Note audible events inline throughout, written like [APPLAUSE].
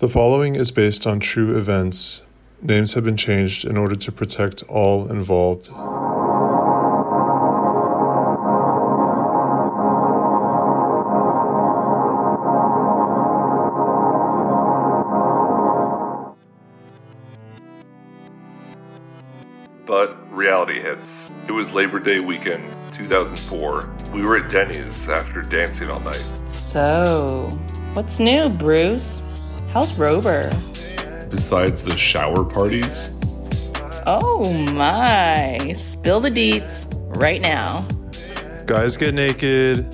The following is based on true events. Names have been changed in order to protect all involved. But reality hits. It was Labor Day weekend, 2004. We were at Denny's after dancing all night. So, what's new, Bruce? How's Rober? Besides the shower parties, Oh my. Spill the deets right now. Guys get naked,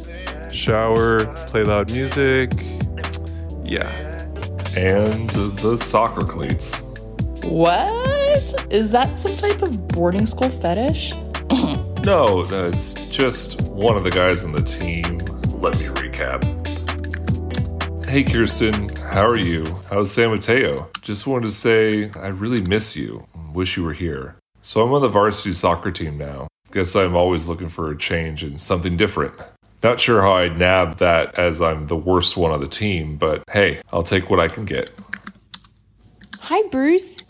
shower, play loud music. Yeah. and the soccer cleats. What? Is that some type of boarding school fetish? No, that's just one of the guys on the team. Let me recap. Hey Kirsten, how are you? How's San Mateo? Just wanted to say I really miss you. Wish you were here. So I'm on the varsity soccer team now. Guess I'm always looking for a change and something different. Not sure how I'd nab that as I'm the worst one on the team, but hey, I'll take what I can get. Hi, Bruce.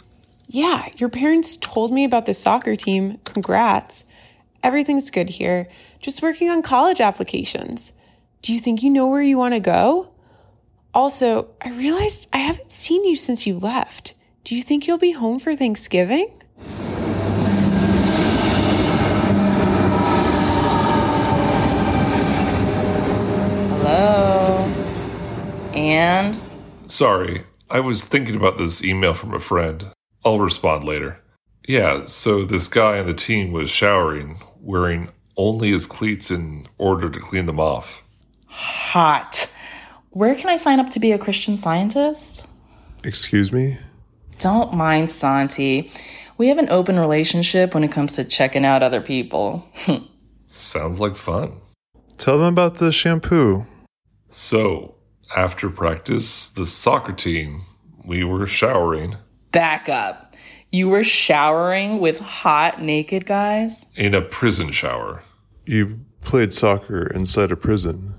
Yeah, your parents told me about the soccer team. Congrats. Everything's good here. Just working on college applications. Do you think you know where you want to go? Also, I realized I haven't seen you since you left. Do you think you'll be home for Thanksgiving? Hello? And? Sorry, I was thinking about this email from a friend. I'll respond later. Yeah, so this guy on the team was showering, wearing only his cleats in order to clean them off. Hot. Where can I sign up to be a Christian scientist? Excuse me? Don't mind Santi. We have an open relationship when it comes to checking out other people. [LAUGHS] Sounds like fun. Tell them about the shampoo. So, after practice, the soccer team, we were showering Back up. You were showering with hot naked guys? in a prison shower. You played soccer inside a prison.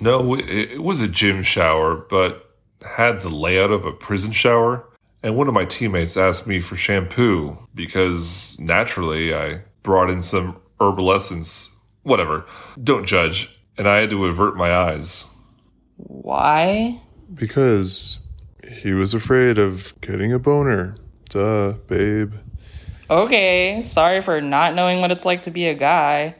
No, it, it was a gym shower, but had the layout of a prison shower. And one of my teammates asked me for shampoo because naturally I brought in some herbal essence. Whatever. Don't judge. And I had to avert my eyes. Why? Because he was afraid of getting a boner. Duh, babe. Okay, sorry for not knowing what it's like to be a guy.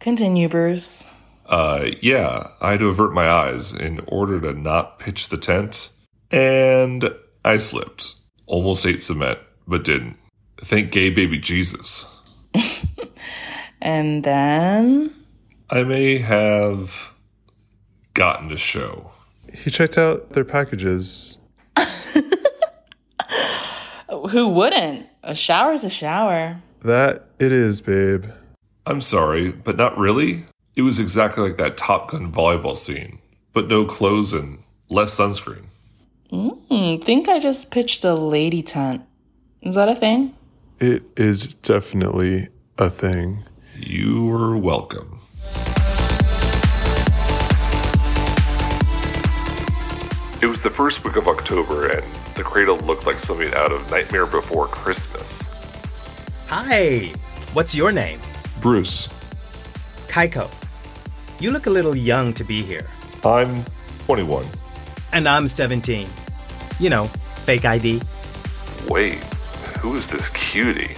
Continue, Bruce. Uh, yeah, I had to avert my eyes in order to not pitch the tent. And I slipped. Almost ate cement, but didn't. Thank gay baby Jesus. [LAUGHS] And then. I may have gotten to show. He checked out their packages. [LAUGHS] Who wouldn't? A shower's a shower. That it is, babe. I'm sorry, but not really. It was exactly like that Top Gun volleyball scene, but no clothes and less sunscreen. Hmm, think I just pitched a lady tent. Is that a thing? It is definitely a thing. You are welcome. It was the first week of October, and the cradle looked like something out of Nightmare Before Christmas. Hi, what's your name? Bruce, Keiko. You look a little young to be here. I'm 21. And I'm 17. You know, fake ID. Wait, who is this cutie?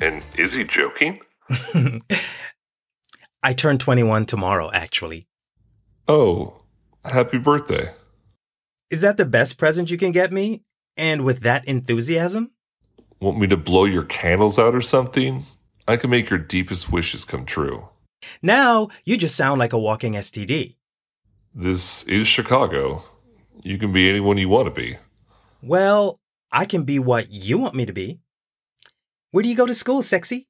And is he joking? [LAUGHS] I turn 21 tomorrow, actually. Oh, happy birthday. Is that the best present you can get me? And with that enthusiasm? Want me to blow your candles out or something? I can make your deepest wishes come true. Now, you just sound like a walking STD. This is Chicago. You can be anyone you want to be. Well, I can be what you want me to be. Where do you go to school, sexy?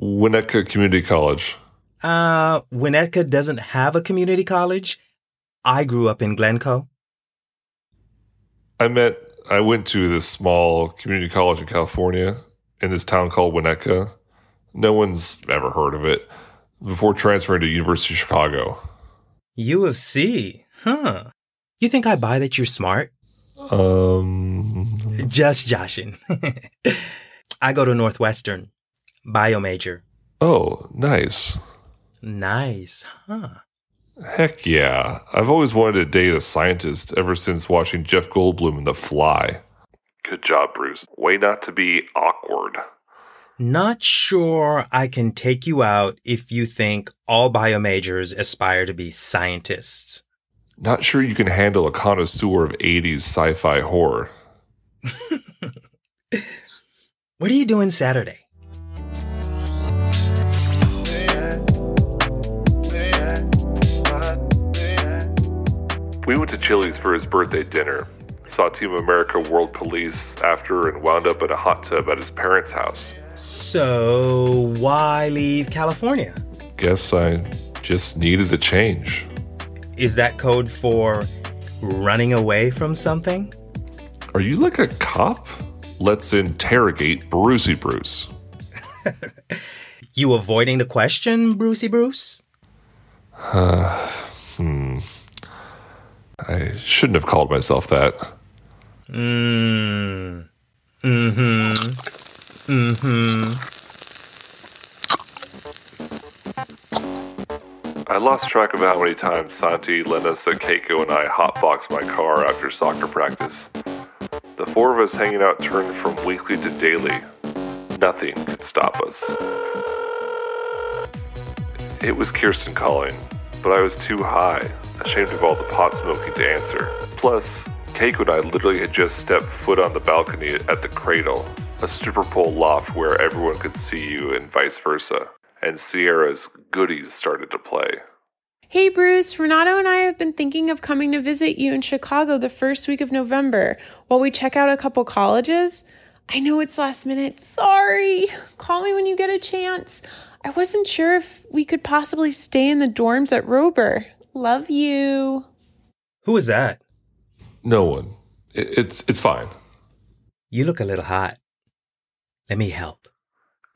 Winnetka Community College. Uh, Winnetka doesn't have a community college. I grew up in Glencoe. I met, I went to this small community college in California in this town called Winnetka. No one's ever heard of it before transferring to University of Chicago. U of C, huh? You think I buy that you're smart? Um, Just joshing. [LAUGHS] I go to Northwestern, bio major. oh, nice. Nice, huh? Heck yeah. I've always wanted to date a scientist ever since watching Jeff Goldblum in The Fly. Good job, Bruce. Way not to be awkward. Not sure I can take you out if you think all bio majors aspire to be scientists. Not sure you can handle a connoisseur of 80s sci fi horror. [LAUGHS] What are you doing Saturday? We went to Chili's for his birthday dinner, saw Team America World Police after, and wound up in a hot tub at his parents' house. So, why leave California? Guess I just needed a change. Is that code for running away from something? Are you like a cop? Let's interrogate Brucey Bruce. [LAUGHS] You avoiding the question, Brucey Bruce? Hmm. I shouldn't have called myself that. Mm hmm. Mm hmm. I lost track of how many times Santi, Lenessa, Keiko, and I hotboxed my car after soccer practice. The four of us hanging out turned from weekly to daily. Nothing could stop us. It was Kirsten calling, but I was too high, ashamed of all the pot smoking to answer. Plus, Keiko and I literally had just stepped foot on the balcony at the Cradle, a stripper pole loft where everyone could see you and vice versa. And Ciara's goodies started to play. Hey Bruce, Renato and I have been thinking of coming to visit you in Chicago the first week of November while we check out a couple colleges. I know it's last minute. Sorry. Call me when you get a chance. I wasn't sure if we could possibly stay in the dorms at Rober. Love you. Who is that? No one. It's it's fine. You look a little hot. Let me help.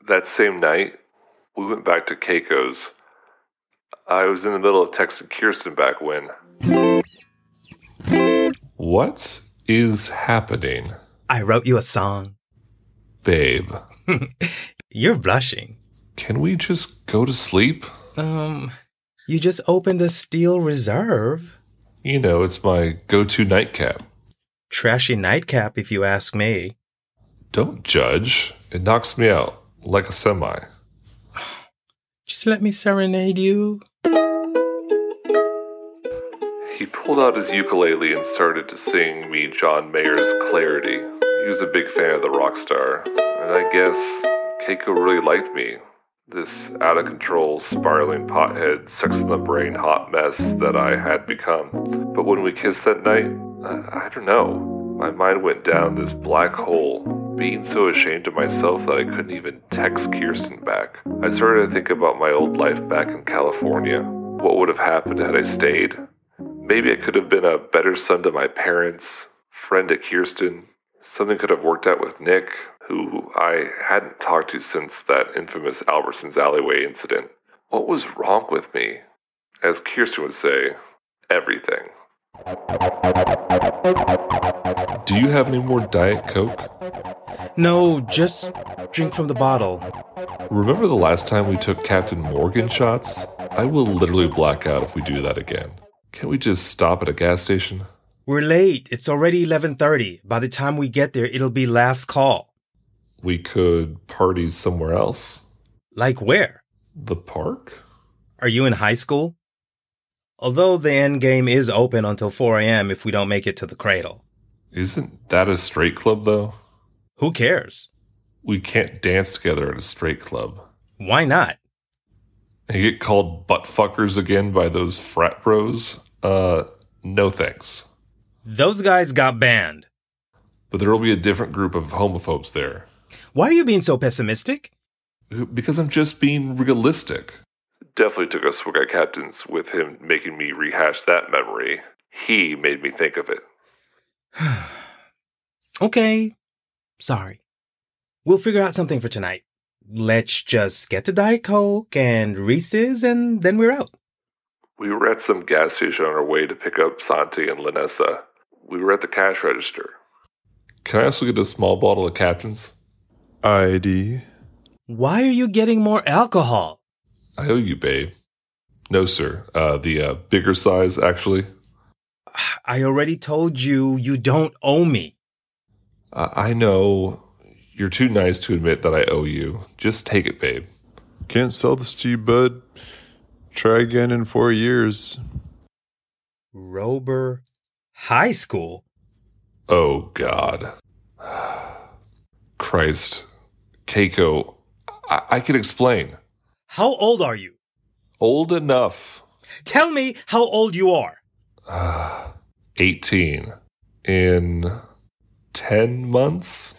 That same night, we went back to Keiko's. I was in the middle of texting Kirsten back when. What is happening, I wrote you a song. babe? [LAUGHS] You're blushing. Can we just go to sleep? Um, you just opened a steel reserve. You know, it's my go to nightcap. Trashy nightcap, if you ask me. Don't judge. It knocks me out like a semi. Just let me serenade you. He pulled out his ukulele and started to sing me John Mayer's Clarity. He was a big fan of the rock star, and I guess Keiko really liked me. This out of control, spiraling pothead, sex in the brain hot mess that I had become. But when we kissed that night, I, I don't know. My mind went down this black hole, being so ashamed of myself that I couldn't even text Kirsten back. I started to think about my old life back in California. What would have happened had I stayed? Maybe I could have been a better son to my parents, friend to Kirsten. Something could have worked out with Nick, who I hadn't talked to since that infamous Albertsons alleyway incident. What was wrong with me? As Kirsten would say, everything. Do you have any more Diet Coke? No, just drink from the bottle. Remember the last time we took Captain Morgan shots? I will literally black out if we do that again. Can't we just stop at a gas station? We're late. It's already 11:30. By the time we get there, it'll be last call. We could party somewhere else. Like where? The park? Are you in high school? Although the end game is open until 4 a.m. if we don't make it to the cradle. Isn't that a straight club, though? Who cares? We can't dance together at a straight club. Why not? And get called butt fuckers again by those frat bros? Uh, no thanks. Those guys got banned. But there will be a different group of homophobes there. Why are you being so pessimistic? Because I'm just being realistic. Definitely took a swig at Captain's with him making me rehash that memory. He made me think of it. [SIGHS] okay. Sorry. We'll figure out something for tonight. Let's just get to Diet Coke and Reese's and then we're out. We were at some gas station on our way to pick up Santi and Lanessa. We were at the cash register. Can I also get a small bottle of Captain's? ID. Why are you getting more alcohol? I owe you, babe. No, sir. Uh, the uh, bigger size, actually. I already told you you don't owe me. I I know. You're too nice to admit that I owe you. Just take it, babe. Can't sell this to you, bud. Try again in four years. Rober High School? Oh, God. [SIGHS] Christ. Keiko, I, I can explain. How old are you? Old enough. Tell me how old you are. Ah, 18. In 10 months?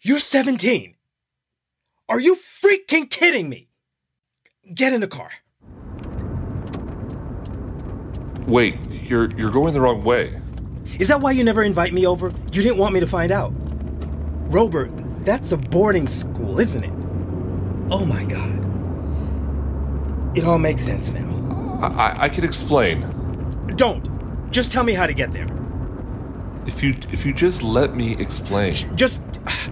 You're 17. Are you freaking kidding me? Get in the car. Wait, you're you're going the wrong way. Is that why you never invite me over? You didn't want me to find out. Robert, that's a boarding school, isn't it? Oh my god. It all makes sense now. I, I, I can explain. Don't. Just tell me how to get there. If you if you just let me explain. Just. [SIGHS]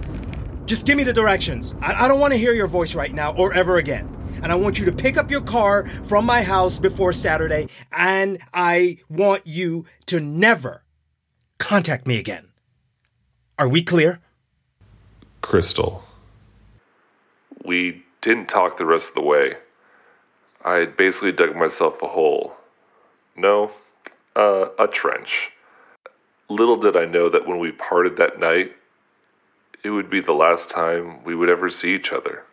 Just give me the directions. I, I don't want to hear your voice right now or ever again. And I want you to pick up your car from my house before Saturday, and I want you to never contact me again. Are we clear? Crystal. We didn't talk the rest of the way. I had basically dug myself a hole. No, uh, a trench. Little did I know that when we parted that night, it would be the last time we would ever see each other.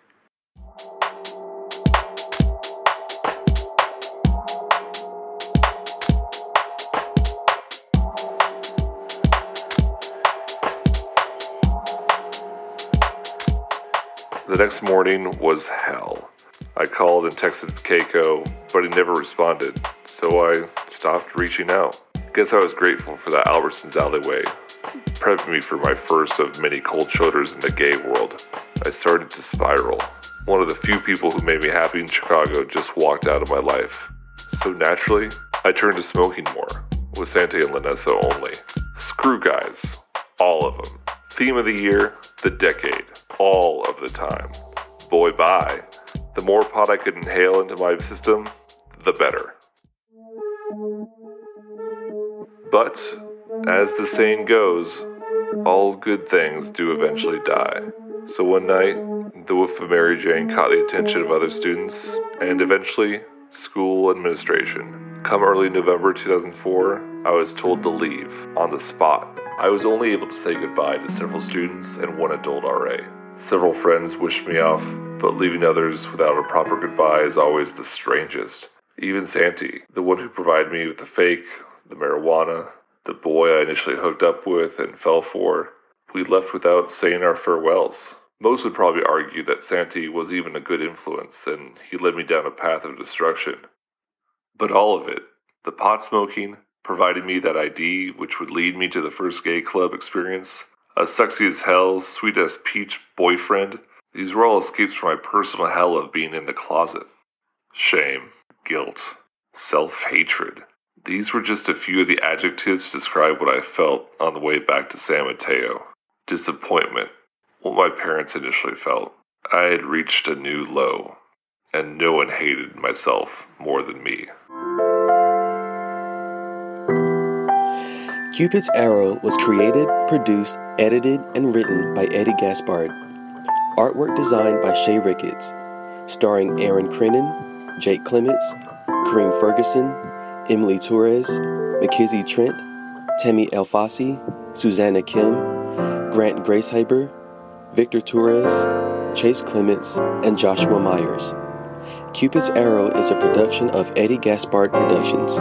The next morning was hell. I called and texted Keiko, but he never responded, so I stopped reaching out. Guess I was grateful for that Albertsons alleyway, prepping me for my first of many cold shoulders in the gay world. I started to spiral. One of the few people who made me happy in Chicago just walked out of my life. So naturally, I turned to smoking more, with Santi and Lanessa only. Screw guys. All of them. Theme of the year, the decade. All of the time. Boy, bye. The more pot I could inhale into my system, the better. But, as the saying goes, all good things do eventually die. So one night, the whiff of Mary Jane caught the attention of other students, and eventually, school administration. Come early November 2004, I was told to leave on the spot. I was only able to say goodbye to several students and one adult RA. Several friends wished me off, but leaving others without a proper goodbye is always the strangest. Even Santi, the one who provided me with the fake, the marijuana, the boy I initially hooked up with and fell for, we left without saying our farewells. Most would probably argue that Santi was even a good influence and he led me down a path of destruction. But all of it, the pot smoking, providing me that ID which would lead me to the first gay club experience, a sexy as hell, sweet as peach boyfriend, these were all escapes from my personal hell of being in the closet. Shame, guilt, self hatred. These were just a few of the adjectives to describe what I felt on the way back to San Mateo. Disappointment, what my parents initially felt. I had reached a new low, and no one hated myself more than me. Cupid's Arrow was created, produced, edited, and written by Eddie Gaspard. Artwork designed by Shay Ricketts. Starring Aaron Crennan, Jake Clements, Kareem Ferguson, Emily Torres, Mackenzie Trent, Tammy Elfasi, Susanna Kim, Grant Gracehaber, Victor Torres, Chase Clements, and Joshua Myers. Cupid's Arrow is a production of Eddie Gaspard Productions.